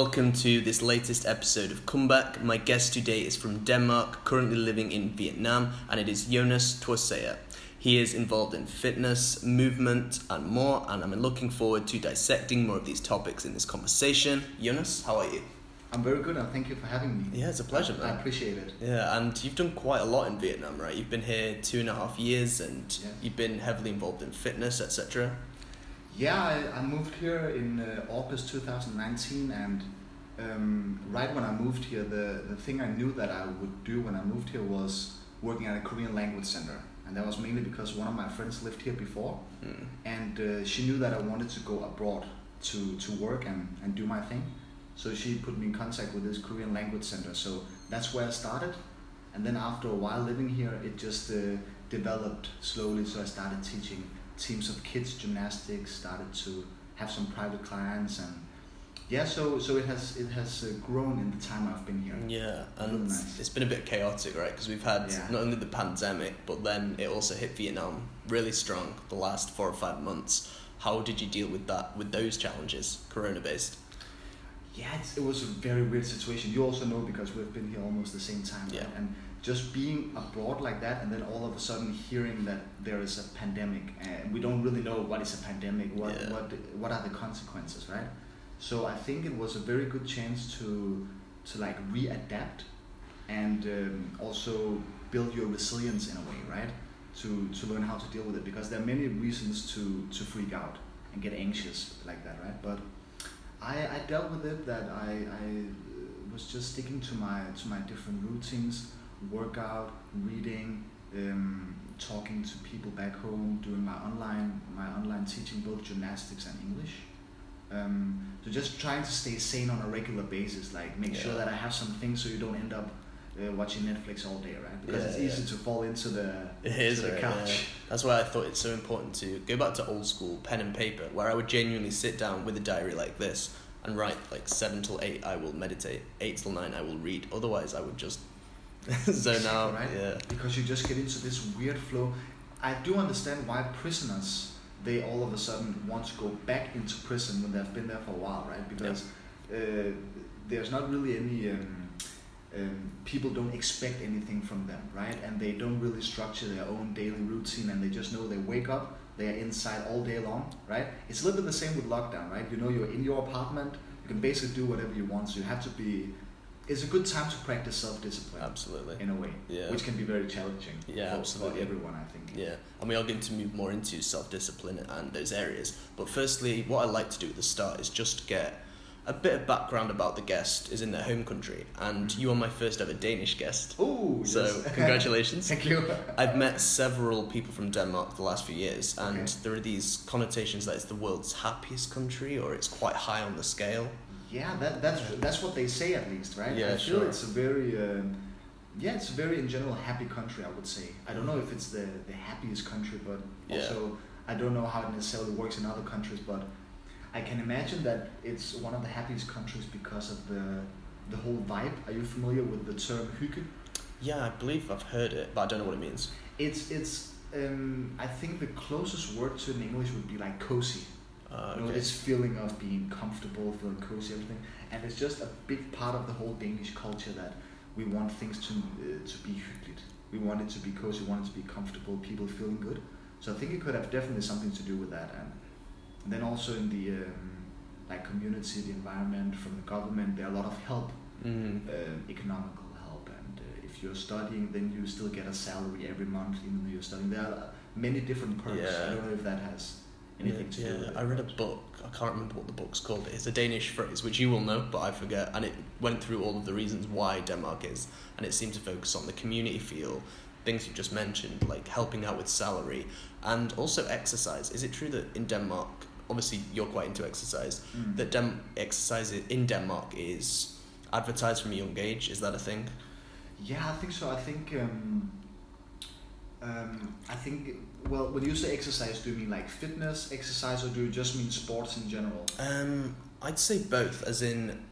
Welcome to this latest episode of Comeback. My guest today is from Denmark, currently living in Vietnam, and it is Jonas Torsea. He is involved in fitness, movement, and more, and I'm looking forward to dissecting more of these topics in this conversation. Jonas, how are you? I'm very good, and thank you for having me. Yeah, it's a pleasure, I, man. I appreciate it. Yeah, and you've done quite a lot in Vietnam, right? You've been here two and a half years, and Yeah. you've been heavily involved in fitness, etc. Yeah, I, I moved here in uh, August 2019, and um, right when I moved here, the, the thing I knew that I would do when I moved here was working at a Korean language center. And that was mainly because one of my friends lived here before, Mm. and uh, she knew that I wanted to go abroad to, to work and, and do my thing. So she put me in contact with this Korean language center. So that's where I started. And then after a while living here, it just uh, developed slowly. So I started teaching teams of kids gymnastics, started to have some private clients, and yeah. So so it has it has uh, grown in the time I've been here. Yeah, and nice. it's been a bit chaotic, right? Because we've had Yeah. not only the pandemic, but then it also hit Vietnam really strong the last four or five months. How did you deal with that, with those challenges, corona based? Yeah, it's, it was a very weird situation. You also know because we've been here almost the same time, Yeah. right? And just being abroad like that, and then all of a sudden hearing that there is a pandemic, and we don't really know what is a pandemic, what Yeah. what what are the consequences, right? So I think it was a very good chance to to like readapt, and um, also build your resilience in a way, right? To to learn how to deal with it because there are many reasons to to freak out and get anxious like that, right? But I, I dealt with it that I, I was just sticking to my to my different routines, workout, reading, um, talking to people back home, doing my online my online teaching both gymnastics and English. Um, so just trying to stay sane on a regular basis, like make sure that I have some things so you don't end up uh, watching Netflix all day, right? Because it's easy yeah. to fall into the It is, the right, couch. yeah. That's why I thought it's so important to go back to old school pen and paper, where I would genuinely sit down with a diary like this and write like seven till eight I will meditate, eight till nine I will read. Otherwise, I would just zone out. right? Yeah. Because you just get into this weird flow. I do understand why prisoners they all of a sudden want to go back into prison when they've been there for a while, right? Because uh, there's not really any um, um, people don't expect anything from them, right? And they don't really structure their own daily routine, and they just know they wake up, they are inside all day long, right? It's a little bit the same with lockdown, right? You know, you're in your apartment, you can basically do whatever you want. So you have to be. It's a good time to practice self-discipline Absolutely. in a way, Yeah. which can be very challenging Yeah, for, absolutely. for everyone, I think. Yeah, and we are going to move more into self discipline and those areas. But firstly, what I like to do at the start is just get a bit of background about the guest is in their home country, and mm-hmm. you are my first ever Danish guest. Oh, So yes. congratulations. Thank you. I've met several people from Denmark the last few years, and Okay. there are these connotations that it's the world's happiest country or it's quite high on the scale. Yeah, that that's that's what they say at least, right? Yeah, I feel sure. it's a very um, yeah, it's a very in general happy country. I would say. I don't know if it's the the happiest country, but Yeah. also I don't know how it necessarily works in other countries, but I can imagine that it's one of the happiest countries because of the the whole vibe. Are you familiar with the term hygge? Yeah, I believe I've heard it, but I don't know what it means. It's it's um, I think the closest word to it in English would be like cozy. Uh, know, okay. this feeling of being comfortable, feeling cozy, everything, and it's just a big part of the whole Danish culture that we want things to uh, to be hyggeligt. We want it to be cozy, we want it to be comfortable, people feeling good. So I think it could have definitely something to do with that, and, and then also in the um, like community, the environment, from the government, there are a lot of help, Mm. um, economical help, and uh, if you're studying, then you still get a salary every month, even though you're studying. There are many different perks. Yeah. I don't know if that has anything to yeah, do with it. I read a book. I can't remember what the book's called. It's a Danish phrase, which you will know, but I forget. And it went through all of the reasons why Denmark is, and it seemed to focus on the community feel, things you just mentioned, like helping out with salary, and also exercise. Is it true that in Denmark, obviously you're quite into exercise, Mm. that Dem- exercise in Denmark is advertised from a young age? Is that a thing? Yeah, I think so. I think um, um, I think well, when you say exercise, do you mean like fitness exercise, or do you just mean sports in general? Um, I'd say both, as in,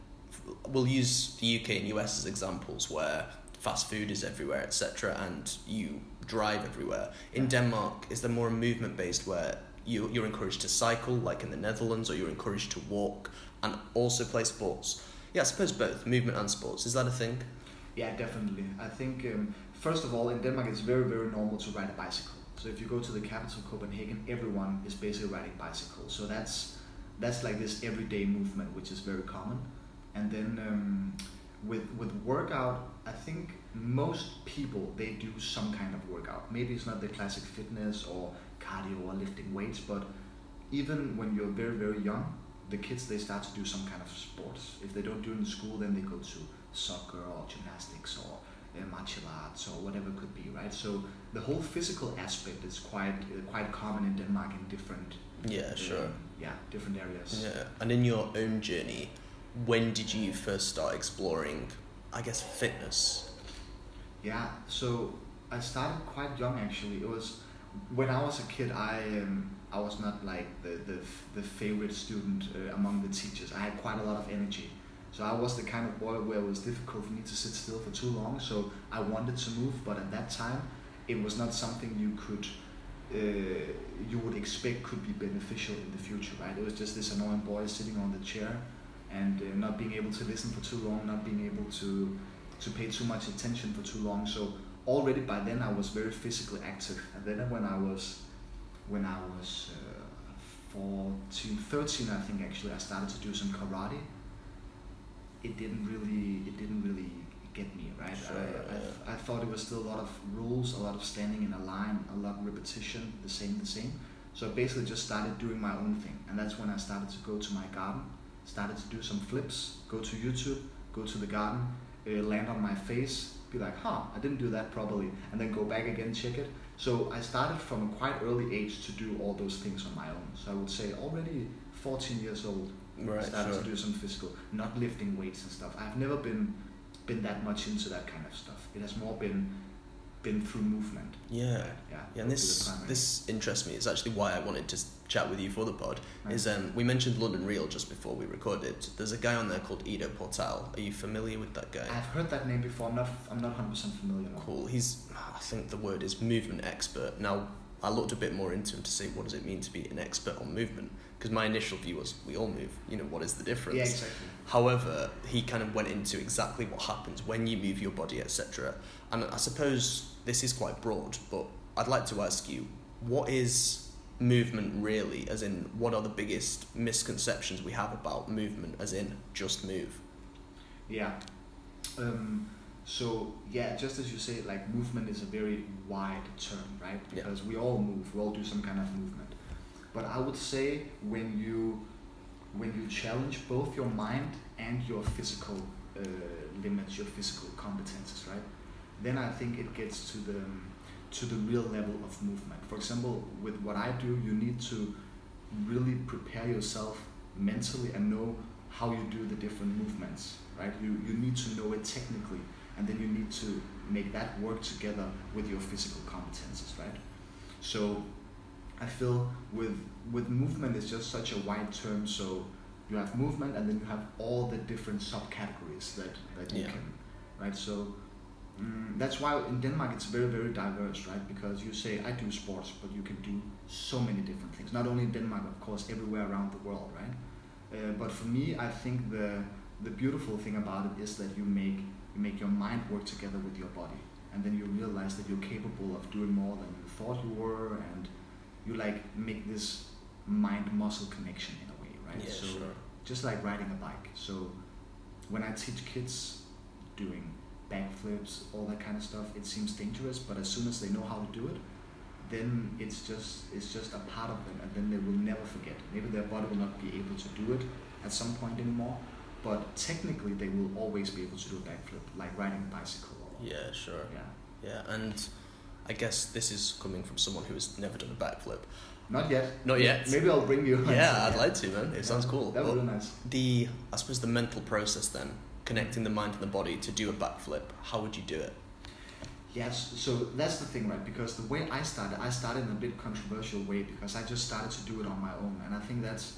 we'll use the UK and US as examples where fast food is everywhere, etc., and you drive everywhere. In Denmark, is there more movement based where you, you're encouraged to cycle, like in the Netherlands, or you're encouraged to walk and also play sports. Yeah, I suppose both movement and sports. Is that a thing? Yeah, definitely. I think um, first of all, in Denmark, it's very very normal to ride a bicycle. So if you go to the capital Copenhagen, everyone is basically riding bicycles. So that's that's like this everyday movement, which is very common. And then um, with with workout, I think most people they do some kind of workout. Maybe it's not the classic fitness or cardio or lifting weights, but even when you're very very young, the kids they start to do some kind of sports. If they don't do it in school, then they go to soccer or gymnastics or uh, martial arts or whatever it could be, right? So the whole physical aspect is quite uh, quite common in Denmark in different Yeah, um, sure. yeah different areas. Yeah, and in your own journey, when did you first start exploring, I guess, fitness? Yeah, so I started quite young actually. It was when I was a kid. I um, I was not like the the, the favorite student uh, among the teachers. I had quite a lot of energy, so I was the kind of boy where it was difficult for me to sit still for too long. So I wanted to move, but at that time, it was not something you could. Uh, you would expect could be beneficial in the future, right? It was just this annoying boy sitting on the chair and uh, not being able to listen for too long, not being able to to pay too much attention for too long. So already by then I was very physically active, and then when I was when I was uh, 14, 13, I think actually I started to do some karate. It didn't really it didn't really get me right. Sure, I, yeah. I, I thought it was still a lot of rules, a lot of standing in a line, a lot of repetition, the same, the same. So I basically just started doing my own thing, and that's when I started to go to my garden, started to do some flips, go to YouTube, go to the garden, uh, land on my face, be like, huh, I didn't do that properly, and then go back again, check it. So I started from a quite early age to do all those things on my own. So I would say already 14 years old, Right, started sure. to do some physical, not lifting weights and stuff. I've never been been that much into that kind of stuff. It has more been been through movement. Yeah. Yeah. Yeah, and would be the this this interests me. It's actually why I wanted to chat with you for the pod. Is um we mentioned London Real just before we recorded. There's a guy on there called Ido Portal. Are you familiar with that guy? I've heard that name before. I'm not I'm not 100 percent familiar. no. Cool. He's I think the word is movement expert. Now I looked a bit more into him to see what does it mean to be an expert on movement because my initial view was we all move. You know what is the difference? Yeah, exactly. However, he kind of went into exactly what happens when you move your body, etc. And I suppose this is quite broad, but I'd like to ask you, what is movement really? As in, what are the biggest misconceptions we have about movement? As in, just move. Yeah. Um, so yeah, just as you say, like movement is a very wide term, right? Yeah. Because we all move, we all do some kind of movement. But I would say when you when you challenge both your mind and your physical uh, limits, your physical competences, right? Then I think it gets to the to the real level of movement. For example, with what I do, you need to really prepare yourself mentally and know how you do the different movements, right? You, you need to know it technically, and then you need to make that work together with your physical competences, right? So I feel with with movement is just such a wide term. So you have movement, and then you have all the different subcategories that that you Yeah. can, right? So mm, that's why in Denmark it's very very diverse, right? Because you say I do sports, but you can do so many different things. Not only in Denmark, of course, everywhere around the world, right? Uh, but for me, I think the the beautiful thing about it is that you make you make your mind work together with your body, and then you realize that you're capable of doing more than you thought you were, and you like make this mind muscle connection in a way, right? Yeah, so sure. just like riding a bike. So when I teach kids doing backflips, all that kind of stuff, it seems dangerous, but as soon as they know how to do it, then it's just it's just a part of them, and then they will never forget. Maybe their body will not be able to do it at some point anymore, but technically they will always be able to do a backflip, like riding a bicycle. Or, Yeah, sure. yeah. Yeah, and I guess this is coming from someone who has never done a backflip. Not yet. Not yet. Maybe I'll bring you. Yeah, I'd like to, man. It Yeah, sounds cool. That would be nice. the I suppose the mental process then, connecting the mind and the body to do a backflip. How would you do it? Yes, so that's the thing, right? Because the way I started, I started in a bit controversial way because I just started to do it on my own, and I think that's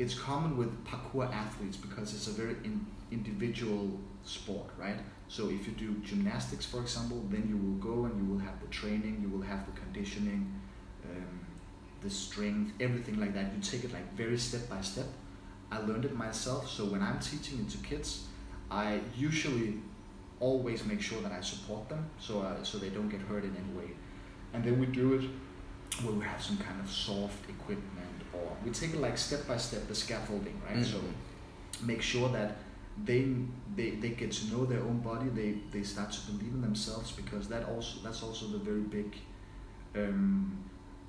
it's common with parkour athletes because it's a very in, individual sport, right? So if you do gymnastics, for example, then you will go and you will have the training, you will have the conditioning, um, the strength, everything like that. You take it like very step by step. I learned it myself, so when I'm teaching it to kids, I usually always make sure that I support them, so uh, so they don't get hurt in any way. And then we do it where we have some kind of soft equipment, or we take it like step by step, the scaffolding, right? So Mhm. make sure that they, they they get to know their own body. They they start to believe in themselves because that also that's also the very big, um,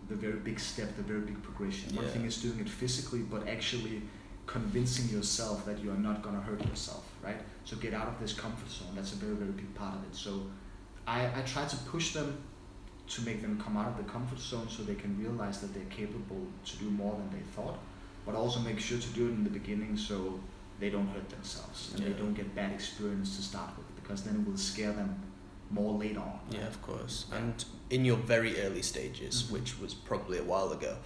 the very big step, the very big progression. One thing is doing it physically, but actually convincing yourself that you are not gonna hurt yourself, right? So get out of this comfort zone. That's a very very big part of it. So I I try to push them to make them come out of the comfort zone so they can realize that they're capable to do more than they thought, but also make sure to do it in the beginning so they don't hurt themselves and they don't get bad experience to start with because then it will scare them more later on. Yeah, of course. And in your very early stages, Mhm. which was probably a while ago,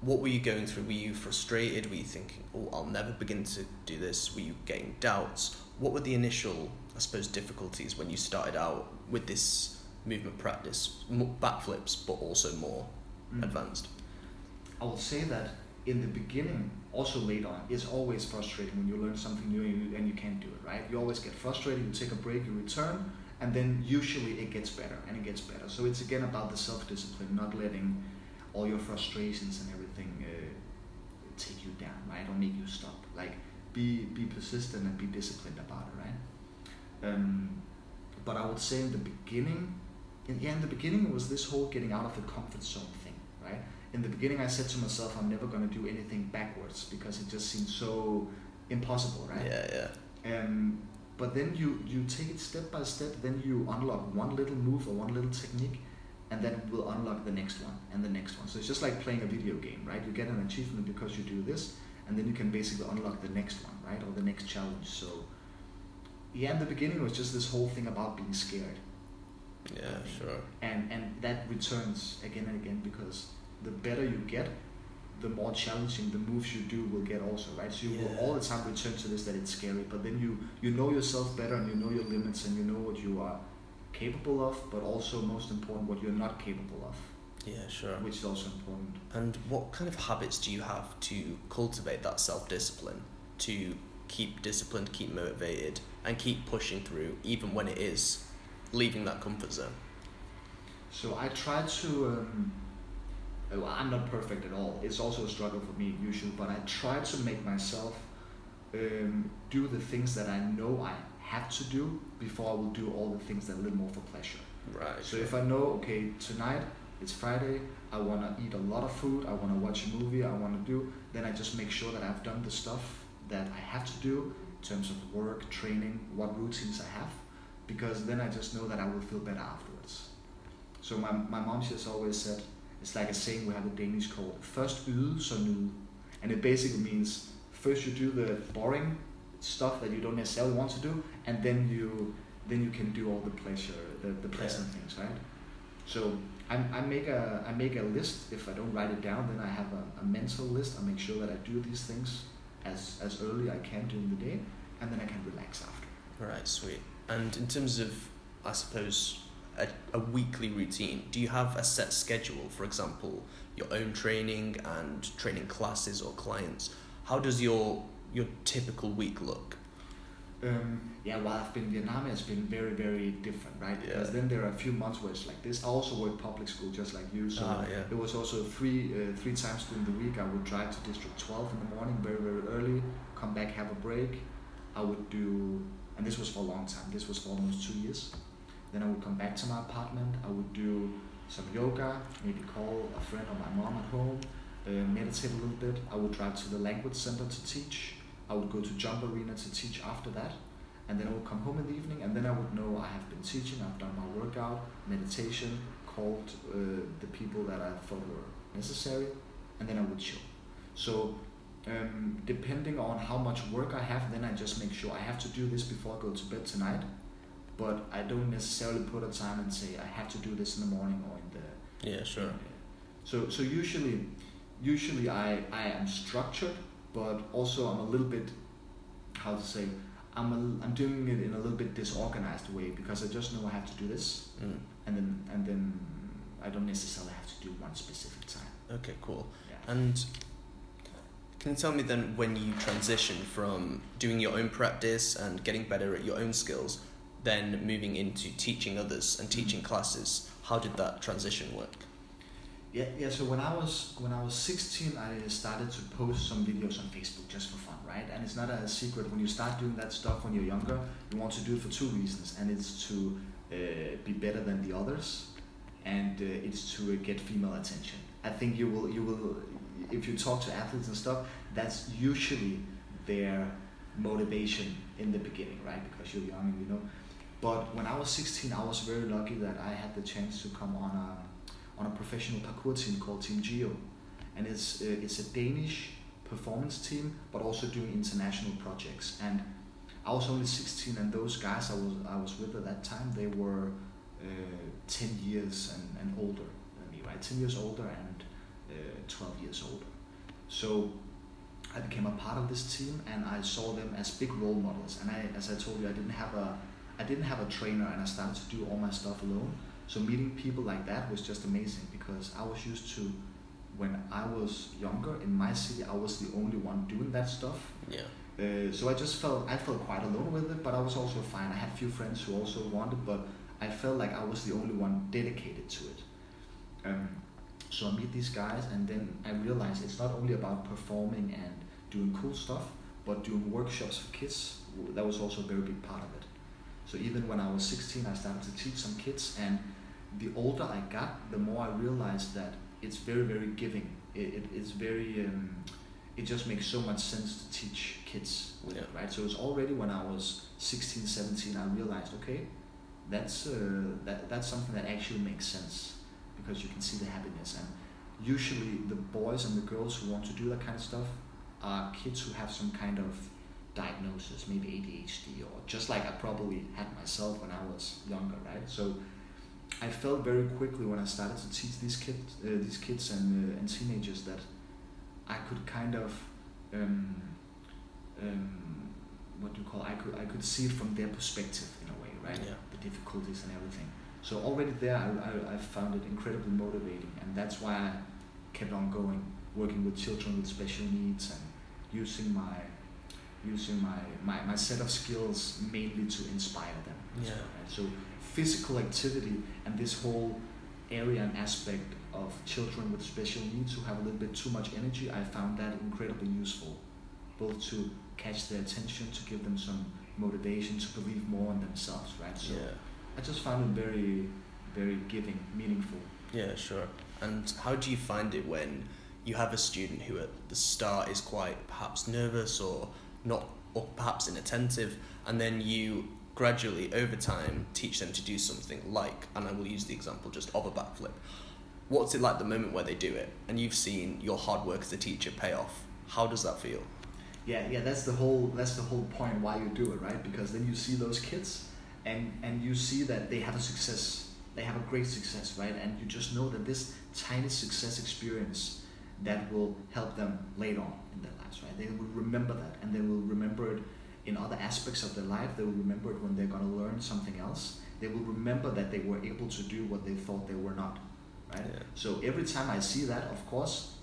what were you going through? Were you frustrated? Were you thinking, "Oh, I'll never begin to do this"? Were you getting doubts? What were the initial, I suppose, difficulties when you started out with this movement practice, backflips, but also more Mm. advanced? I will say that in the beginning, also later on, it's always frustrating when you learn something new and you, and you can't do it, right? You always get frustrated, you take a break, you return, and then usually it gets better and it gets better. So it's again about the self discipline, not letting all your frustrations and everything uh, take you down, right? Or make you stop. Like, be, be persistent and be disciplined about it, right? Um, but I would say in the beginning, in, yeah, in the beginning, it was this whole getting out of the comfort zone thing, right? in the beginning I said to myself I'm never gonna do anything backwards because it just seemed so impossible, right? Yeah, yeah. Um, but then you you take it step by step, then you unlock one little move or one little technique, and then it will unlock the next one and the next one. So it's just like playing a video game, right? You get an achievement because you do this, and then you can basically unlock the next one, right, or the next challenge. So yeah, in the beginning it was just this whole thing about being scared Yeah, sure. and and that returns again and again because the better you get the more challenging the moves you do will get also right so you will all the time return to this that it's scary but then you you know yourself better and you know your limits and you know what you are capable of but also most important what you're not capable of Yeah, sure. which is also important And what kind of habits do you have to cultivate that self discipline to keep disciplined, keep motivated, and keep pushing through, even when it is leaving that comfort zone? So I try to. Um, well, I'm not perfect at all. It's also a struggle for me usually, but I try to make myself um, do the things that I know I have to do before I will do all the things that are a little more for pleasure. Right. So if I know, okay, tonight it's Friday, I want to eat a lot of food, I want to watch a movie, I want to do, then I just make sure that I've done the stuff that I have to do in terms of work, training, what routines I have, because then I just know that I will feel better afterwards. So my, my mom just always said, it's like a saying we have in Danish called først yde, så nyde. And it basically means first you do the boring stuff that you don't necessarily want to do, and then you then you can do all the pleasure, the, the pleasant things, right? So I, I make a I make a list. If I don't write it down, then I have a, a mental list. I make sure that I do these things as as early I can during the day, and then I can relax after. Right, sweet. And in terms of, I suppose, a, a weekly routine, do you have a set schedule? For example, your own training and training classes or clients. How does your your typical week look? Um, yeah, while I've been in Vietnam, it's been very, very different, right? Yeah. Because then there are a few months where it's like this. I also work public school just like you, so Ah, yeah. it was also three uh, three times during the week. I would drive to District 12 in the morning, very, very early, come back, have a break. I would do, and this was for a long time. This was for almost two years. Then I would come back to my apartment. I would do some yoga, maybe call a friend or my mom at home, uh, meditate a little bit. I would drive to the language center to teach. I would go to Jump Arena to teach after that. And then I would come home in the evening and then I would know I have been teaching, I've done my workout, meditation, called uh, the people that I thought were necessary, and then I would chill. So um, depending on how much work I have, then I just make sure I have to do this before I go to bed tonight. But I don't necessarily put a time and say I have to do this in the morning or in the Yeah, sure. so so usually, usually I I am structured, but also I'm a little bit, how to say, I'm a, I'm doing it in a little bit disorganized way because I just know I have to do this, Mm. and then and then I don't necessarily have to do one specific time. Okay, cool. Yeah. And can you tell me then when you transition from doing your own practice and getting better at your own skills, then moving into teaching others and teaching classes, how did that transition work? Yeah, yeah. So when I was when I was 16, I started to post some videos on Facebook just for fun, right? And it's not a secret when you start doing that stuff when you're younger. You want to do it for two reasons, and it's to uh, be better than the others, and uh, it's to uh, get female attention. I think you will you will if you talk to athletes and stuff, that's usually their motivation in the beginning, right? Because you're young, you know. But when I was 16, I was very lucky that I had the chance to come on a on a professional parkour team called Team JiYo, and it's uh, it's a Danish performance team, but also doing international projects. And I was only 16, and those guys I was I was with at that time, they were uh, 10 years and, and older than me, right? 10 years older and 12 years old. So I became a part of this team, and I saw them as big role models. And I, as I told you, I didn't have a I didn't have a trainer, and I started to do all my stuff alone. So meeting people like that was just amazing because I was used to when I was younger in my city, I was the only one doing that stuff. Yeah. Uh, so I just felt I felt quite alone with it, but I was also fine. I had a few friends who also wanted, but I felt like I was the only one dedicated to it. Um, so I meet these guys, and then I realized it's not only about performing and doing cool stuff, but doing workshops for kids. That was also a very big part of it. So even when I was 16, I started to teach some kids, and the older I got, the more I realized that it's very, very giving. It, it, it's very, um, it just makes so much sense to teach kids with it, right? So it's already when I was 16, 17, I realized, okay, that's, uh, that, that's something that actually makes sense because you can see the happiness. And usually the boys and the girls who want to do that kind of stuff are kids who have some kind of diagnosis, maybe ADHD, or just like I probably had myself when I was younger, right? So I felt very quickly when I started to teach these kids, uh, these kids and, uh, and teenagers that I could kind of, um, um, what do you call? I could I could see it from their perspective in a way, right? Yeah. The difficulties and everything. So already there, I, I, I found it incredibly motivating, and that's why I kept on going, working with children with special needs and using my using my, my, my set of skills mainly to inspire them. Yeah. well, right? So physical activity and this whole area and aspect of children with special needs who have a little bit too much energy, I found that incredibly useful, both to catch their attention, to give them some motivation, to believe more in themselves, right? So Yeah. I just found it very, very giving, meaningful. Yeah, sure. And how do you find it when you have a student who at the start is quite perhaps nervous or not, or perhaps inattentive, and then you gradually over time teach them to do something like, and I will use the example just of a backflip. What's it like the moment where they do it, and you've seen your hard work as a teacher pay off? How does that feel? Yeah, yeah, that's the whole that's the whole point why you do it, right? Because then you see those kids and and you see that they have a success. They have a great success, right? And you just know that this tiny success experience that will help them later on in their lives, right? They will remember that and they will remember it in other aspects of their life. They will remember it when they're gonna learn something else. They will remember that they were able to do what they thought they were not. Right? Yeah. So every time I see that, of course,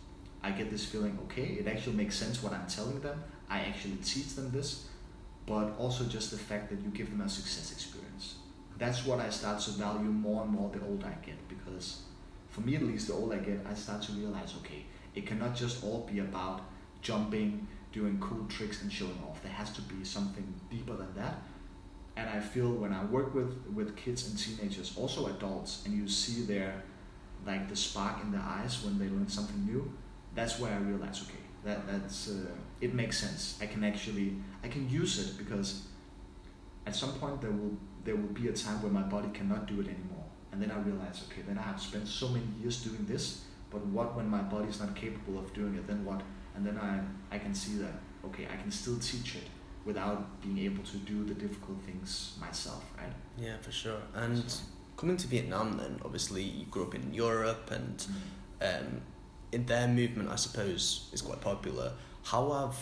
I get this feeling, okay, it actually makes sense what I'm telling them. I actually teach them this, but also just the fact that you give them a success experience. That's what I start to value more and more the older I get because for me at least, the older I get, I start to realize, okay, it cannot just all be about jumping, doing cool tricks and showing off. There has to be something deeper than that. And I feel when I work with, with kids and teenagers, also adults, and you see their like the spark in their eyes when they learn something new, that's where I realize, okay, that that's uh, it makes sense. I can actually I can use it because at some point there will there will be a time where my body cannot do it anymore, and then I realize, okay, then I have spent so many years doing this, but what when my body is not capable of doing it? Then what? And then I I can see that okay, I can still teach it without being able to do the difficult things myself, right? Yeah, for sure. And So- coming to Vietnam, then obviously you grew up in Europe, and um, in their movement, I suppose, is quite popular. How have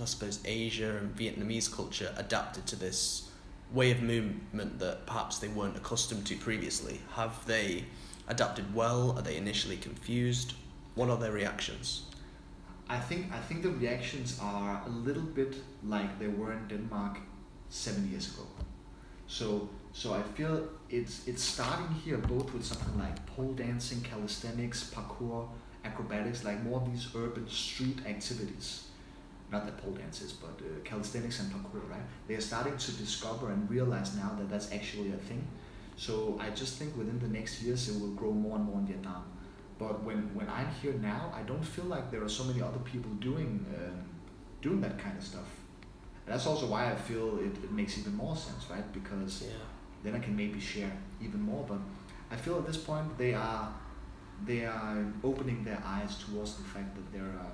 I suppose Asia and Vietnamese culture adapted to this way of movement that perhaps they weren't accustomed to previously? Have they adapted well? Are they initially confused? what are their reactions? I think I think the reactions are a little bit like they were in Denmark seven years ago. So so I feel it's it's starting here both with something like pole dancing, calisthenics, parkour, acrobatics, like more of these urban street activities. Not that pole dances, but uh, calisthenics and parkour, right? They are starting to discover and realize now that that's actually a thing. So I just think within the next years it will grow more and more in Vietnam. But when, when I'm here now, I don't feel like there are so many other people doing um, doing that kind of stuff. And that's also why I feel it, it makes even more sense, right? Because Yeah. then I can maybe share even more. But I feel at this point they are they are opening their eyes towards the fact that there are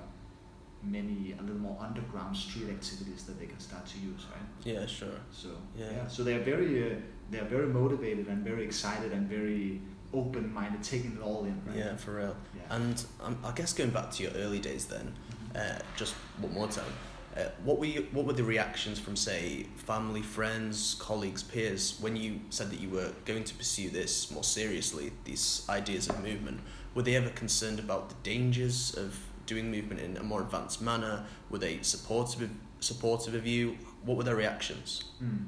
many a little more underground street activities that they can start to use, right? Yeah, sure. So Yeah. so they are very uh, they are very motivated and very excited and very open minded, taking it all in, right? Yeah, for real. Yeah. And um, I guess going back to your early days then, Mhm. uh, just one more time. Uh, what were you, what were the reactions from say family, friends, colleagues, peers when you said that you were going to pursue this more seriously, these ideas of movement? Were they ever concerned about the dangers of doing movement in a more advanced manner? Were they supportive of, supportive of you? What were their reactions? Mm.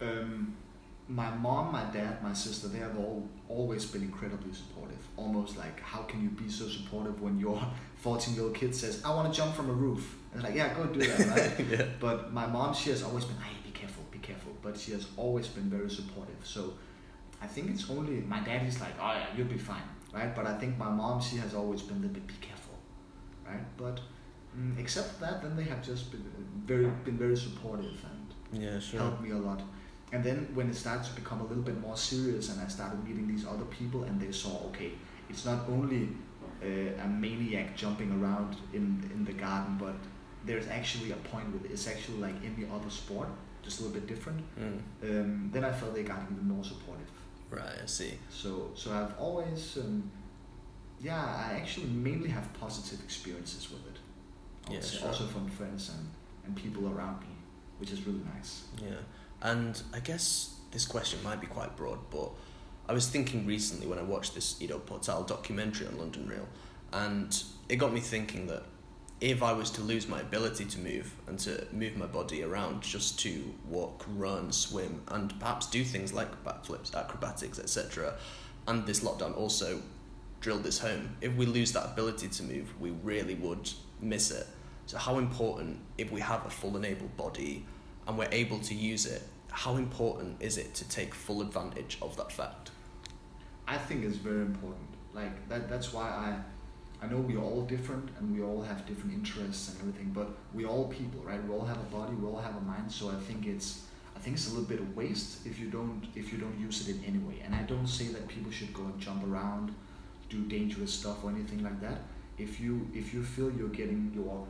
Um, my mom, my dad, my sister, they have all always been incredibly supportive. Almost like, how can you be so supportive when your 14 year old kid says, I want to jump from a roof? And like, yeah, go do that, right? yeah. But my mom, she has always been, hey, be careful, be careful. But she has always been very supportive. So I think it's only, my dad is like, oh yeah, you'll be fine, right? But I think my mom, she has always been a little bit, be careful, right? But mm, except that, then they have just been very, been very supportive and Yeah, sure. helped me a lot. And then when it started to become a little bit more serious, and I started meeting these other people, and they saw, okay, it's not only uh, a maniac jumping around in in the garden, but there's actually a point with it. It's actually like any other sport, just a little bit different. Mm. Um, then I felt they got even more supportive. Right, I see. So so I've always, um, yeah, I actually mainly have positive experiences with it. Yeah, sure. Also from friends and, and people around me, which is really nice. Yeah, and I guess this question might be quite broad, but I was thinking recently when I watched this Ido Portal documentary on London Real, and it got me thinking that if I was to lose my ability to move and to move my body around just to walk, run, swim, and perhaps do things like backflips, acrobatics, etc., and this lockdown also drilled this home, if we lose that ability to move, we really would miss it. So, how important, if we have a full enabled body and we're able to use it, how important is it to take full advantage of that fact? I think it's very important. Like that. That's why I, I know we're all different and we all have different interests and everything. But we all people, right? We all have a body. We all have a mind. So I think it's, I think it's a little bit of waste if you don't if you don't use it in any way. And I don't say that people should go and jump around, do dangerous stuff or anything like that. If you if you feel you're getting your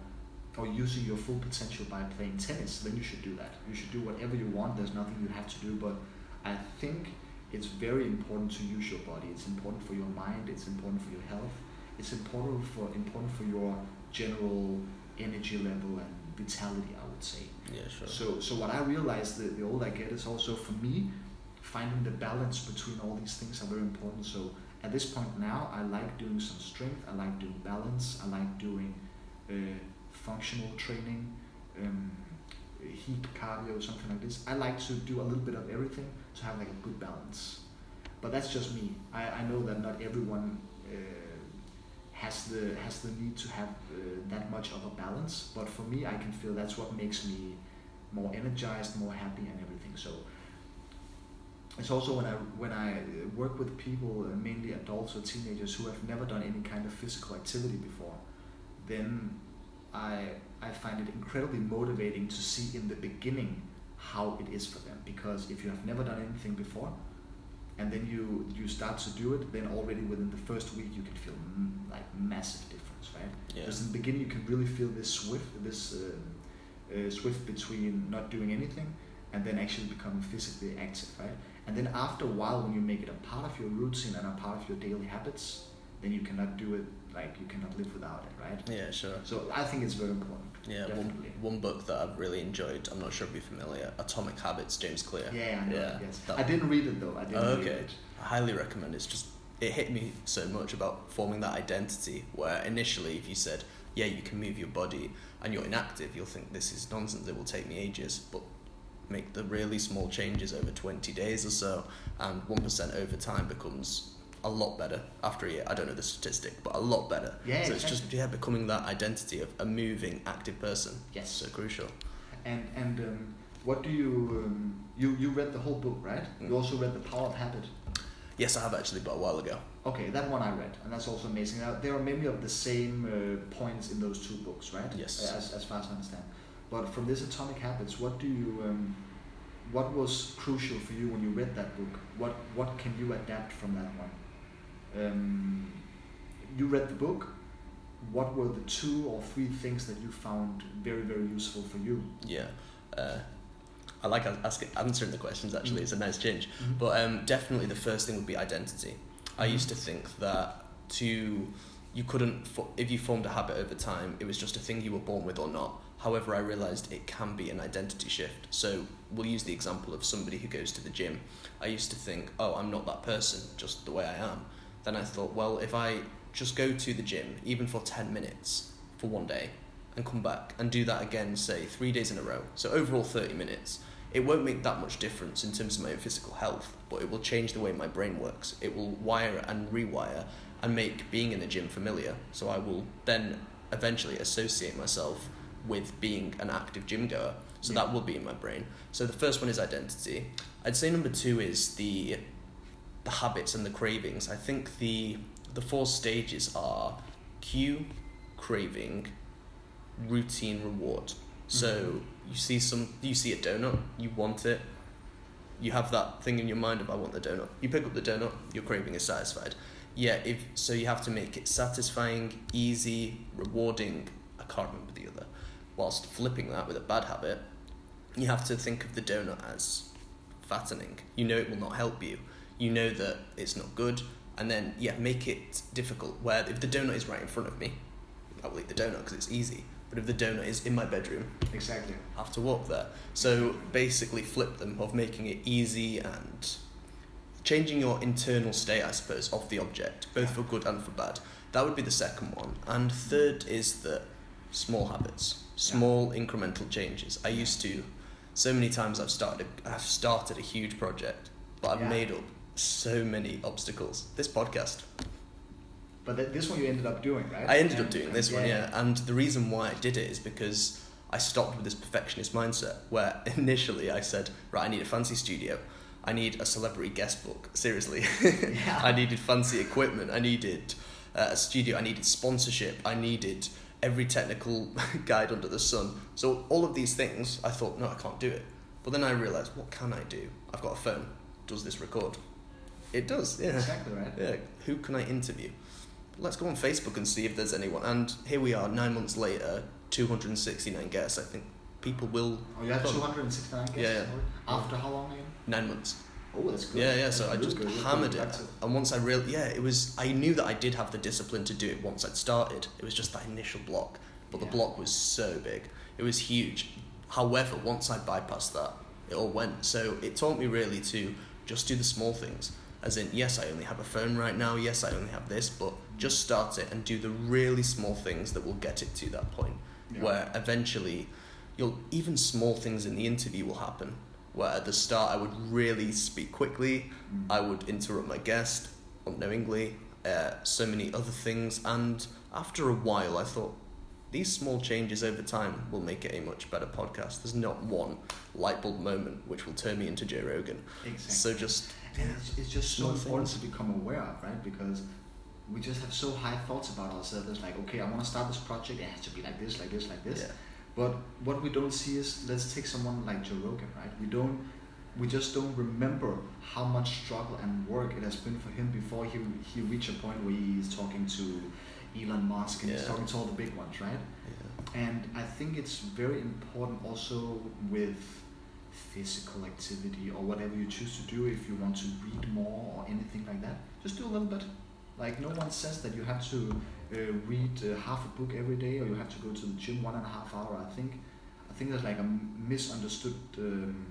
or using your full potential by playing tennis, then you should do that. You should do whatever you want. There's nothing you have to do. But I think it's very important to use your body. It's important for your mind. It's important for your health. It's important for important for your general energy level and vitality. I would say. Yeah, sure. So so what I realized the, the older I get is also for me finding the balance between all these things are very important. So at this point now, I like doing some strength. I like doing balance. I like doing uh, functional training, um, HIIT cardio, something like this. I like to do a little bit of everything to have like a good balance. But that's just me. I, I know that not everyone uh, has the has the need to have uh, that much of a balance. But for me, I can feel that's what makes me more energized, more happy, and everything. So it's also when I when I work with people, uh, mainly adults or teenagers who have never done any kind of physical activity before, then I I find it incredibly motivating to see in the beginning how it is for them. Because if you have never done anything before, and then you you start to do it, then already within the first week you can feel m- like massive difference, right? Yeah. Because in the beginning you can really feel this swift this uh, uh, swift between not doing anything and then actually becoming physically active, right? And then after a while, when you make it a part of your routine and a part of your daily habits, then you cannot do it like you cannot live without it, right? Yeah, sure. So I think it's very important. Yeah, one, definitely. one book that I've really enjoyed, I'm not sure if you're familiar, Atomic Habits, James Clear. Yeah, I know. Yeah, Yes, that I didn't read it though. I didn't Oh, read okay. it. I highly recommend it. It's just, it hit me so much about forming that identity where initially if you said yeah you can move your body and you're inactive you'll think this is nonsense it will take me ages but make the really small changes over 20 days or so and 1% over time becomes a lot better after a year i don't know the statistic but a lot better Yeah, so it's just yeah becoming that identity of a moving active person Yes. so crucial And and um, what do you um, you you read the whole book, right? Mm. You also read The Power of Habit. yes i have actually but a while ago Okay, that one I read, and that's also amazing. Now, there are many of the same uh, points in those two books, right? Yes. As, as far as I understand. But from this Atomic Habits, what do you, um, what was crucial for you when you read that book? What what can you adapt from that one? Um, you read the book. What were the two or three things that you found very very useful for you? yeah uh, i like asking answering the questions actually Mm. it's a nice change Mhm. But um, definitely the first thing would be identity. I used to think that to you couldn't if you formed a habit over time, it was just a thing you were born with or not. However, I realized it can be an identity shift. So we'll use the example of somebody who goes to the gym. I used to think, oh, I'm not that person, just the way I am. Then I thought, well, if I just go to the gym, even for 10 minutes for one day, and come back and do that again, say three days in a row, so overall 30 minutes, it won't make that much difference in terms of my physical health, but it will change the way my brain works. It will wire and rewire and make being in the gym familiar. So I will then eventually associate myself with being an active gym goer. So Yeah. that will be in my brain. So the first one is identity. I'd say number two is the the habits and the cravings. I think the the four stages are cue, craving, routine, reward. So Mhm. you see some, you see a donut, you want it. You have that thing in your mind of I want the donut. You pick up the donut, your craving is satisfied. Yeah, if so, you have to make it satisfying, easy, rewarding. I can't remember the other. Whilst flipping that with a bad habit, you have to think of the donut as fattening. You know it will not help you. You know that it's not good, and then yeah, make it difficult. Where if the donut is right in front of me, I will eat the donut because it's easy. But if the donut is in my bedroom, Exactly. I have to walk there. So basically, flip them of making it easy and changing your internal state, I suppose, of the object, both for good and for bad. That would be the second one. And third is the small habits, small incremental changes. I used to, so many times I've started, a, I've started a huge project, but I've Yeah. made up so many obstacles. This podcast. But th- this one you ended up doing, right? I ended up doing this one, yeah. And the reason why I did it is because I stopped with this perfectionist mindset where initially I said, right, I need a fancy studio. I need a celebrity guest book. Seriously. Yeah. I needed fancy equipment. I needed uh, a studio. I needed sponsorship. I needed every technical guide under the sun. So all of these things, I thought, no, I can't do it. But then I realized, what can I do? I've got a phone. Does this record? It does, yeah. Exactly right. Yeah, who can I interview? Let's go on Facebook and see if there's anyone. And here we are, nine months later, 269 guests. I think people will. Oh, you had 269 guests? Yeah, yeah. After how long again? Nine months. Oh, that's good. Yeah, yeah. That's So I just good. Hammered it. And once I really, yeah, it was. I knew that I did have the discipline to do it once I'd started. It was just that initial block, but the block was so big. It was huge. However, once I bypassed that, it all went. So it taught me really to just do the small things. As in, yes, I only have a phone right now. Yes, I only have this, but just start it and do the really small things that will get it to that point Yeah. where eventually you'll even small things in the interview will happen where at the start i would really speak quickly Mm. i would interrupt my guest unknowingly uh, so many other things and after a while i thought these small changes over time will make it a much better podcast there's not one light bulb moment which will turn me into joe rogan Exactly. so just And it's, it's just so important to become aware of, right? Because we just have so high thoughts about ourselves. It's like, okay, I want to start this project. It has to be like this, like this, like this. yeah But what we don't see is, let's take someone like Joe Rogan, right? We don't, we just don't remember how much struggle and work it has been for him before he he reached a point where he's talking to Elon Musk and he's talking to all the big ones, right? yeah And I think it's very important also with physical activity or whatever you choose to do if you want to read more or anything like that. Just do a little bit. Like no one says that you have to uh, read uh, half a book every day or you have to go to the gym one and a half hour. I think I think there's like a misunderstood um,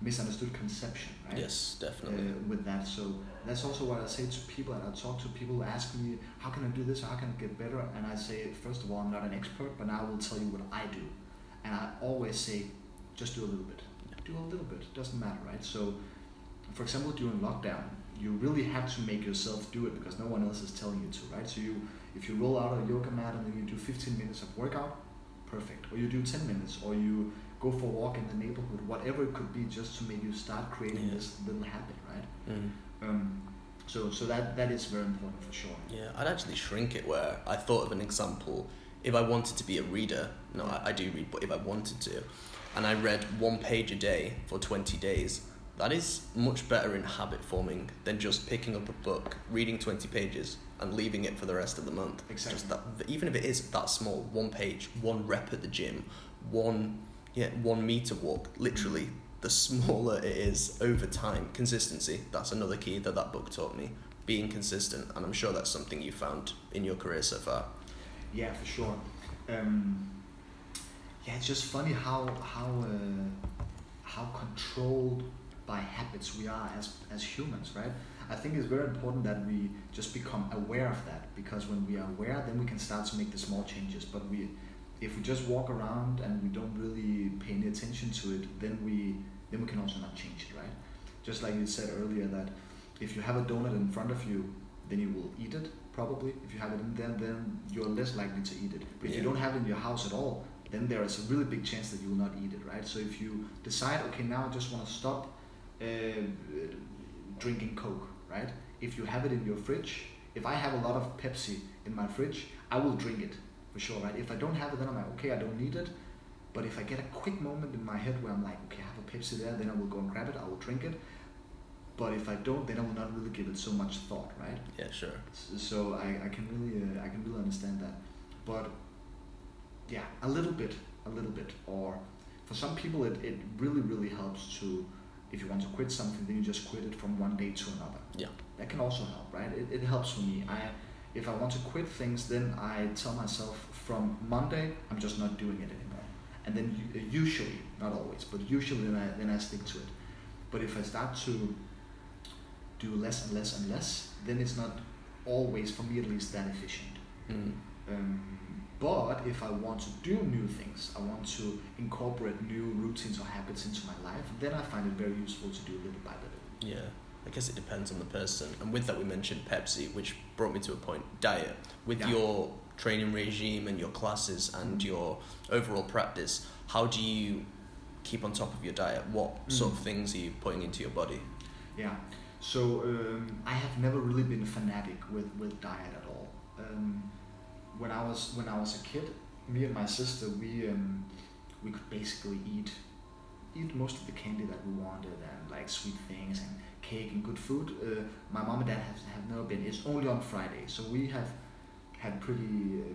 misunderstood conception, right? Yes, definitely. uh, with that. So that's also what I say to people, and I talk to people who ask me, how can I do this? How can I get better? And I say, first of all, I'm not an expert, but I will tell you what I do. And I always say, just do a little bit. Do a little bit. It Doesn't matter, right? So, for example, during lockdown, you really have to make yourself do it because no one else is telling you to, right? So you, if you roll out a yoga mat and then you do 15 minutes of workout, perfect. Or you do 10 minutes, or you go for a walk in the neighborhood, whatever it could be, just to make you start creating Yeah. this little habit, right? Mm. Um, so so that that is very important for sure. Yeah, I'd actually shrink it where I thought of an example. If I wanted to be a reader, no, I, I do read, but if I wanted to, and I read one page a day for 20 days, that is much better in habit forming than just picking up a book, reading 20 pages, and leaving it for the rest of the month. Exactly. Just that, even if it is that small, one page, one rep at the gym, one, yeah, one meter walk, literally, the smaller it is over time. Consistency, that's another key that that book taught me. Being consistent, and I'm sure that's something you found in your career so far. Yeah, for sure. Um, yeah, it's just funny how how uh, how controlled by habits we are as as humans, right? I think it's very important that we just become aware of that because when we are aware, then we can start to make the small changes. But we, if we just walk around and we don't really pay any attention to it, then we then we can also not change it, right? Just like you said earlier that if you have a donut in front of you, then you will eat it probably. If you have it in there, then you're less likely to eat it. But if you don't have it in your house at all, then there is a really big chance that you will not eat it, right? So if you decide, okay, now I just want to stop uh, drinking Coke, right? If you have it in your fridge, if I have a lot of Pepsi in my fridge, I will drink it for sure, right? If I don't have it, then I'm like, okay, I don't need it. But if I get a quick moment in my head where I'm like, okay, I have a Pepsi there, then I will go and grab it, I will drink it. But if I don't, then I will not really give it so much thought, right? Yeah, sure. So I, I can really uh, I can really understand that, but yeah, a little bit, a little bit, or for some people it, it really really helps to if you want to quit something then you just quit it from one day to another. Yeah. that can also help, right? It, it helps for me. I if I want to quit things, then I tell myself from Monday I'm just not doing it anymore, and then usually not always, but usually then I then I stick to it. But if I start to do less and less and less, then it's not always, for me at least, that efficient. Mm. Um, but if I want to do new things, I want to incorporate new routines or habits into my life, then I find it very useful to do little by little. Yeah, I guess it depends on the person. And with that, we mentioned Pepsi, which brought me to a point. Diet. With Yeah. your training regime and your classes and Mm. your overall practice, how do you keep on top of your diet? What sort of things are you putting into your body? Yeah. So um, I have never really been a fanatic with, with diet at all. Um, when I was when I was a kid, me and my sister we um, we could basically eat eat most of the candy that we wanted and like sweet things and cake and good food. Uh, my mom and dad have, have never been. It's only on Friday, so we have had pretty um,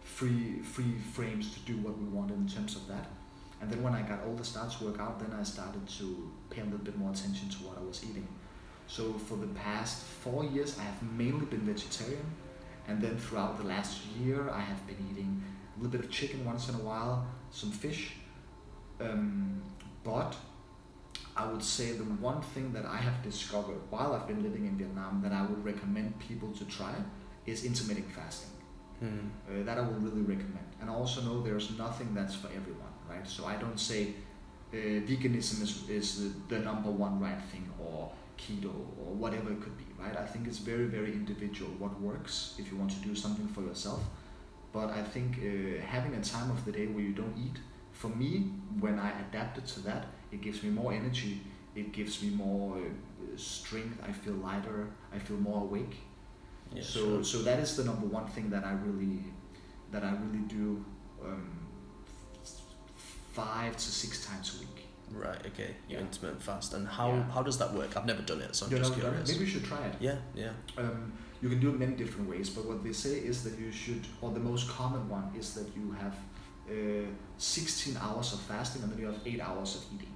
free free frames to do what we wanted in terms of that. And then when I got older, started to work out, then I started to pay a little bit more attention to what I was eating. So for the past four years, I have mainly been vegetarian, and then throughout the last year, I have been eating a little bit of chicken once in a while, some fish. Um, but I would say the one thing that I have discovered while I've been living in Vietnam that I would recommend people to try is intermittent fasting. Hmm. Uh, that I would really recommend. And I also know there's nothing that's for everyone, right? So I don't say uh, veganism is, is the, the number one right thing or keto or whatever it could be, right? I think it's very, very individual what works if you want to do something for yourself. But I think uh, having a time of the day where you don't eat, for me, when I adapted to that, it gives me more energy, it gives me more uh, strength, I feel lighter, I feel more awake Yeah, so sure. so that is the number one thing that I really that I really do um, five to six times a week. Right, okay. You Yeah. intermittent fast. And how, Yeah. how does that work? I've never done it, so I'm You just curious. maybe you should try it. Yeah, yeah. Um, you can do it many different ways, but what they say is that you should, or the most common one is that you have uh, 16 hours of fasting and then you have eight hours of eating.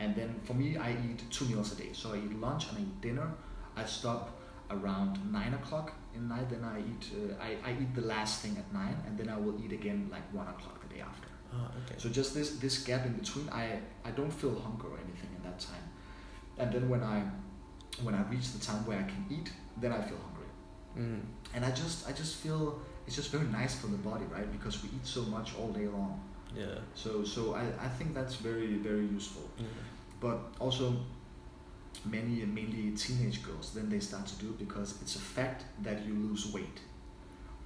And then for me, I eat two meals a day. So I eat lunch and I eat dinner. I stop around nine o'clock in night. Then I eat, uh, I, I eat the last thing at nine, and then I will eat again like one o'clock the day after. Oh, okay. So just this this gap in between, I I don't feel hunger or anything in that time, and then when I when I reach the time where I can eat, then I feel hungry, Mm. and I just I just feel it's just very nice for the body, right? Because we eat so much all day long. Yeah. So so I, I think that's very very useful. yeah. But also many mainly teenage girls then they start to do it because it's a fact that you lose weight.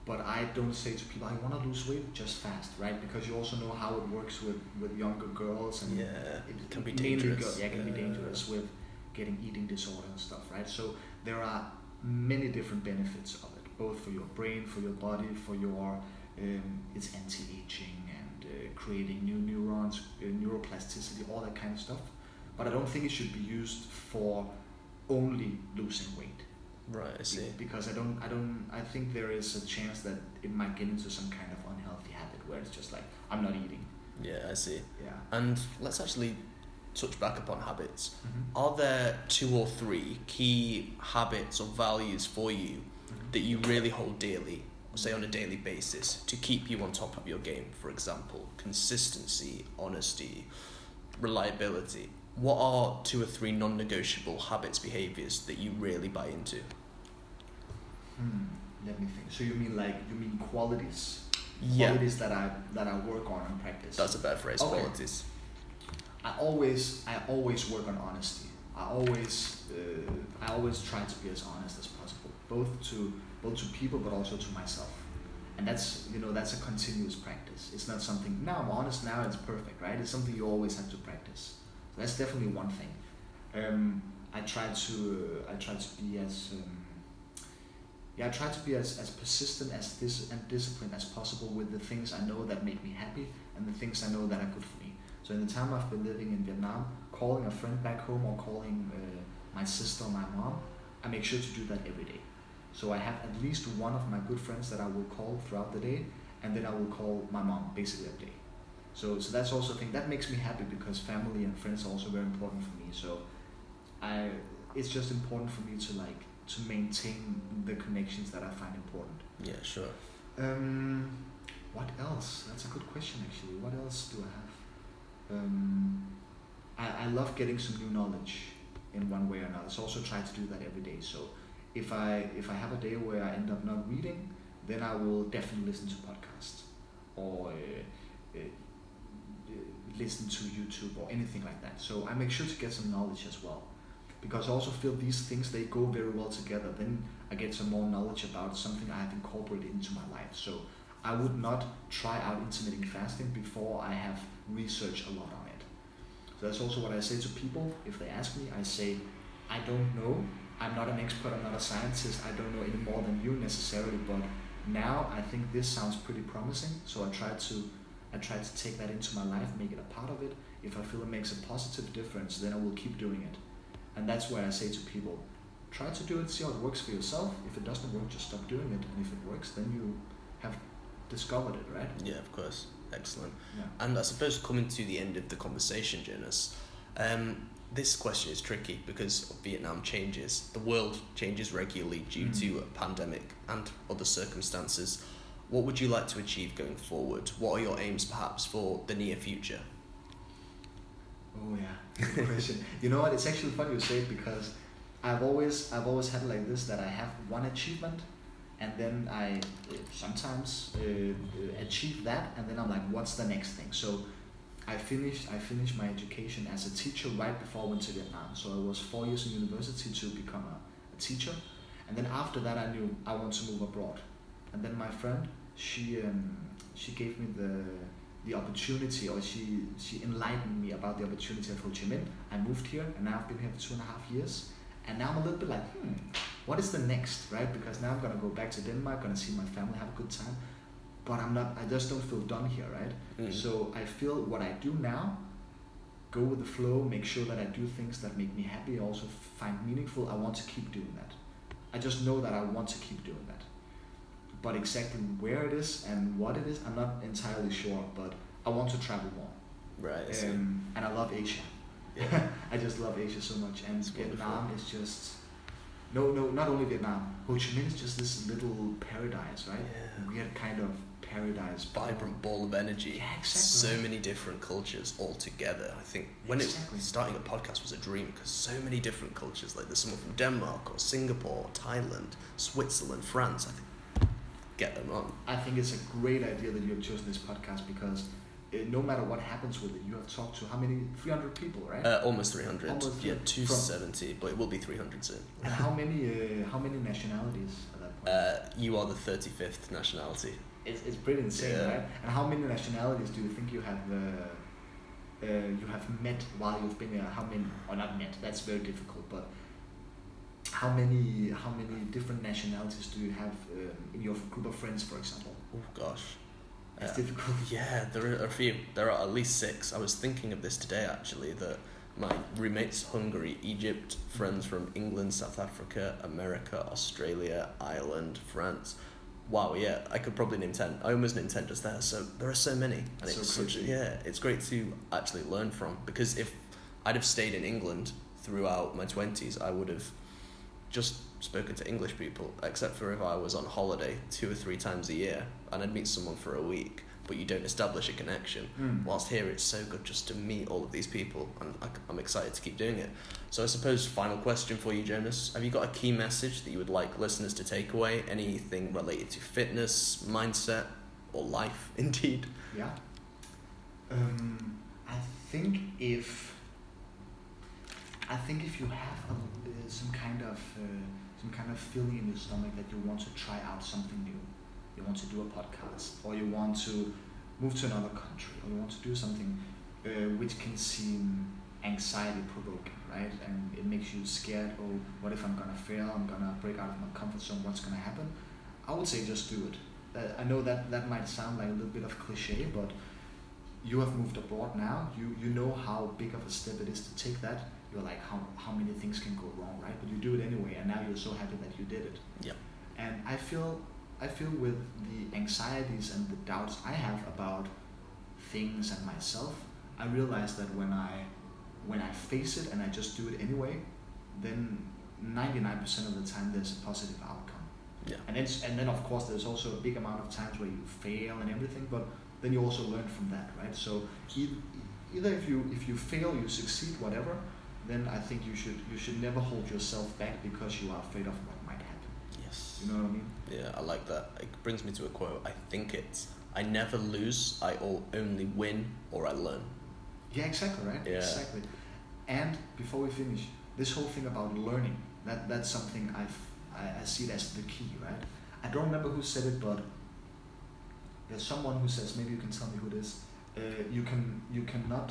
But I don't say to people I want to lose weight just fast, right? Because you also know how it works with, with younger girls and Yeah. it can be dangerous. Yeah, it can be dangerous with getting eating disorder and stuff, right? So there are many different benefits of it, both for your brain, for your body, for your um, it's anti-aging and uh, creating new neurons, uh, neuroplasticity, all that kind of stuff. But I don't think it should be used for only losing weight. Right. I see. Because I don't, I don't, I think there is a chance that it might get into some kind of unhealthy habit where it's just like I'm not eating. Yeah. I see. Yeah. And let's actually touch back upon habits. Mm-hmm. Are there two or three key habits or values for you Mm-hmm. that you really hold dearly, say on a daily basis, to keep you on top of your game? For example, consistency, honesty, reliability. What are two or three non negotiable habits, behaviors that you really buy into? Hmm. Let me think. So you mean like you mean qualities? Yeah, Qualities that I that I work on and practice. that's a better phrase. Okay. Qualities. I always I always work on honesty. I always uh, I always try to be as honest as possible, both to both to people but also to myself. And that's you know that's a continuous practice. It's not something now I'm honest now it's perfect, right? It's something you always have to practice. So that's definitely one thing. Um, I try to uh, I try to be as um, yeah I try to be as, as persistent as dis- and disciplined as possible with the things I know that make me happy and the things I know that are good for me. So in the time I've been living in Vietnam, calling a friend back home or calling uh, my sister or my mom, I make sure to do that every day. So I have at least one of my good friends that I will call throughout the day, and then I will call my mom basically every day. So so that's also a thing that makes me happy because family and friends are also very important for me. So I it's just important for me to like to maintain the connections that I find important. Yeah, sure. Um, what else? That's a good question, actually. What else do I have? Um, I, I love getting some new knowledge in one way or another. So also try to do that every day. So if I if I have a day where I end up not reading, then I will definitely listen to podcasts or uh, uh, listen to YouTube or anything like that. So I make sure to get some knowledge as well, because I also feel these things they go very well together. Then I get some more knowledge about something I have incorporated into my life. So I would not try out intermittent fasting before I have researched a lot on it. So that's also what I say to people. If they ask me, I say, I don't know. I'm not an expert. I'm not a scientist. I don't know any more than you necessarily. But now I think this sounds pretty promising. So I try to, I try to take that into my life, make it a part of it. If I feel it makes a positive difference, then I will keep doing it. And that's why I say to people, try to do it, see how it works for yourself. If it doesn't work, just stop doing it. And if it works, then you have discovered it, right? Yeah, of course. Excellent. Yeah. And I suppose coming to the end of the conversation, Jonas, um, this question is tricky because Vietnam changes. The world changes regularly due Mm. to a pandemic and other circumstances. What would you like to achieve going forward? What are your aims, perhaps, for the near future? Oh yeah, question. you know what? It's actually funny you say it because I've always I've always had like this that I have one achievement, and then I uh, sometimes uh, achieve that, and then I'm like, what's the next thing? So I finished I finished my education as a teacher right before I went to Vietnam. So I was four years in university to become a, a teacher, and then after that I knew I want to move abroad, and then my friend she um, she gave me the the opportunity or she she enlightened me about the opportunity of Ho Chi Minh. I moved here and now I've been here for two and a half years. And now I'm a little bit like, hmm, what is the next, right? Because now I'm gonna go back to Denmark, gonna see my family, have a good time. But I'm not I just don't feel done here, right? Mm. So I feel what I do now, go with the flow, make sure that I do things that make me happy, also find meaningful. I want to keep doing that. I just know that I want to keep doing that. But exactly where it is and what it is, I'm not entirely sure. But I want to travel more. Right. Um, and I love Asia. Yeah. I just love Asia so much. And It's wonderful. Vietnam is just no, no, not only Vietnam. Ho Chi Minh is just this little paradise, right? Yeah. Weird kind of paradise. vibrant ball of energy. Yeah, exactly. So many different cultures all together. I think when Exactly. it starting a podcast was a dream because so many different cultures. Like there's someone from Denmark or Singapore, Thailand, Switzerland, France. I think get them on. I think it's a great idea that you have chosen this podcast because uh, no matter what happens with it, you have talked to how many? 300 people, right? Uh, almost 300. Almost yeah, three- 270, but it will be 300 soon. and how many? Uh, how many nationalities at that point? Uh, you are the 35th nationality. it's, it's pretty insane, yeah. right? And how many nationalities do you think you have? Uh, uh, you have met while you've been here. How many? Or not met? That's very difficult. But how many? How many different nationalities do you have um, in your group of friends, for example? Oh gosh. It's Uh, difficult. Yeah, there are a few. There are at least six. I was thinking of this today actually. That my roommates Hungary, Egypt, friends from England, South Africa, America, Australia, Ireland, France. Wow, yeah, I could probably name ten. I almost named ten just there. So there are so many, and So it's such yeah, it's great to actually learn from because if I'd have stayed in England throughout my twenties, I would have just spoken to English people, except for if I was on holiday two or three times a year and I'd meet someone for a week, but you don't establish a connection. Mm. Whilst here, it's so good just to meet all of these people, and I, I'm excited to keep doing it. So, I suppose, final question for you, Jonas. Have you got a key message that you would like listeners to take away? Anything related to fitness, mindset, or life, indeed? Yeah. Um, I think if I think if you have a, uh, some kind of uh, some kind of feeling in your stomach that you want to try out something new, you want to do a podcast, or you want to move to another country, or you want to do something uh, which can seem anxiety provoking, right? And it makes you scared. Oh, what if I'm gonna fail? I'm gonna break out of my comfort zone. What's gonna happen? I would say just do it. Uh, I know that that might sound like a little bit of cliche, but you have moved abroad now. You you know how big of a step it is to take that. You're like how how many things can go wrong, right? But you do it anyway, and now you're so happy that you did it. Yeah. And I feel I feel with the anxieties and the doubts I have about things and myself, I realize that when I when I face it and I just do it anyway, then 99% of the time there's a positive outcome. Yeah. And then, and then of course there's also a big amount of times where you fail and everything, but then you also learn from that, right? So either if you if you fail, you succeed, whatever, then I think you should you should never hold yourself back because you are afraid of what might happen. Yes. You know what I mean? Yeah, I like that. It brings me to a quote. I think it's I never lose, I all only win or I learn. Yeah, exactly, right? Yeah. Exactly. And before we finish, this whole thing about learning, that that's something I've I, I see it as the key, right? I don't remember who said it, but there's someone who says maybe you can tell me who it is. Uh, you can you cannot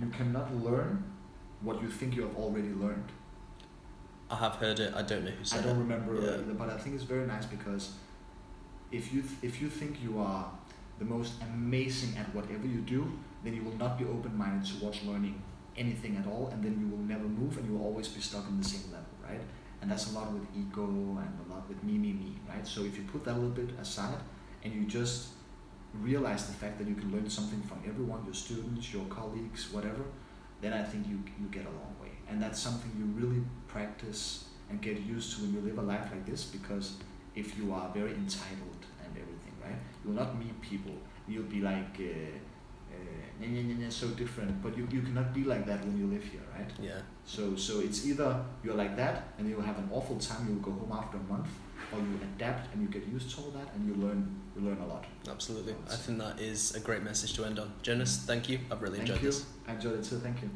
you cannot learn what you think you have already learned. I have heard it. I don't know who said it. I don't it. remember uh, Yeah. either, but I think it's very nice because if you th- if you think you are the most amazing at whatever you do, then you will not be open-minded towards learning anything at all, and then you will never move, and you will always be stuck on the same level, right? And that's a lot with ego and a lot with me, me, me, right? So if you put that a little bit aside and you just realize the fact that you can learn something from everyone, your students, your colleagues, whatever, then I think you you get a long way. And that's something you really practice and get used to when you live a life like this because if you are very entitled and everything, right? You will not meet people. You'll be like uh, uh, so different, but you, you cannot be like that when you live here, right? Yeah. So so it's either you're like that and you'll have an awful time, you'll go home after a month, or you adapt and you get used to all that and you learn you learn a lot. Absolutely. I think that is a great message to end on. Jonas, thank you. I've really Thank enjoyed you. this. I enjoyed it too. Thank you.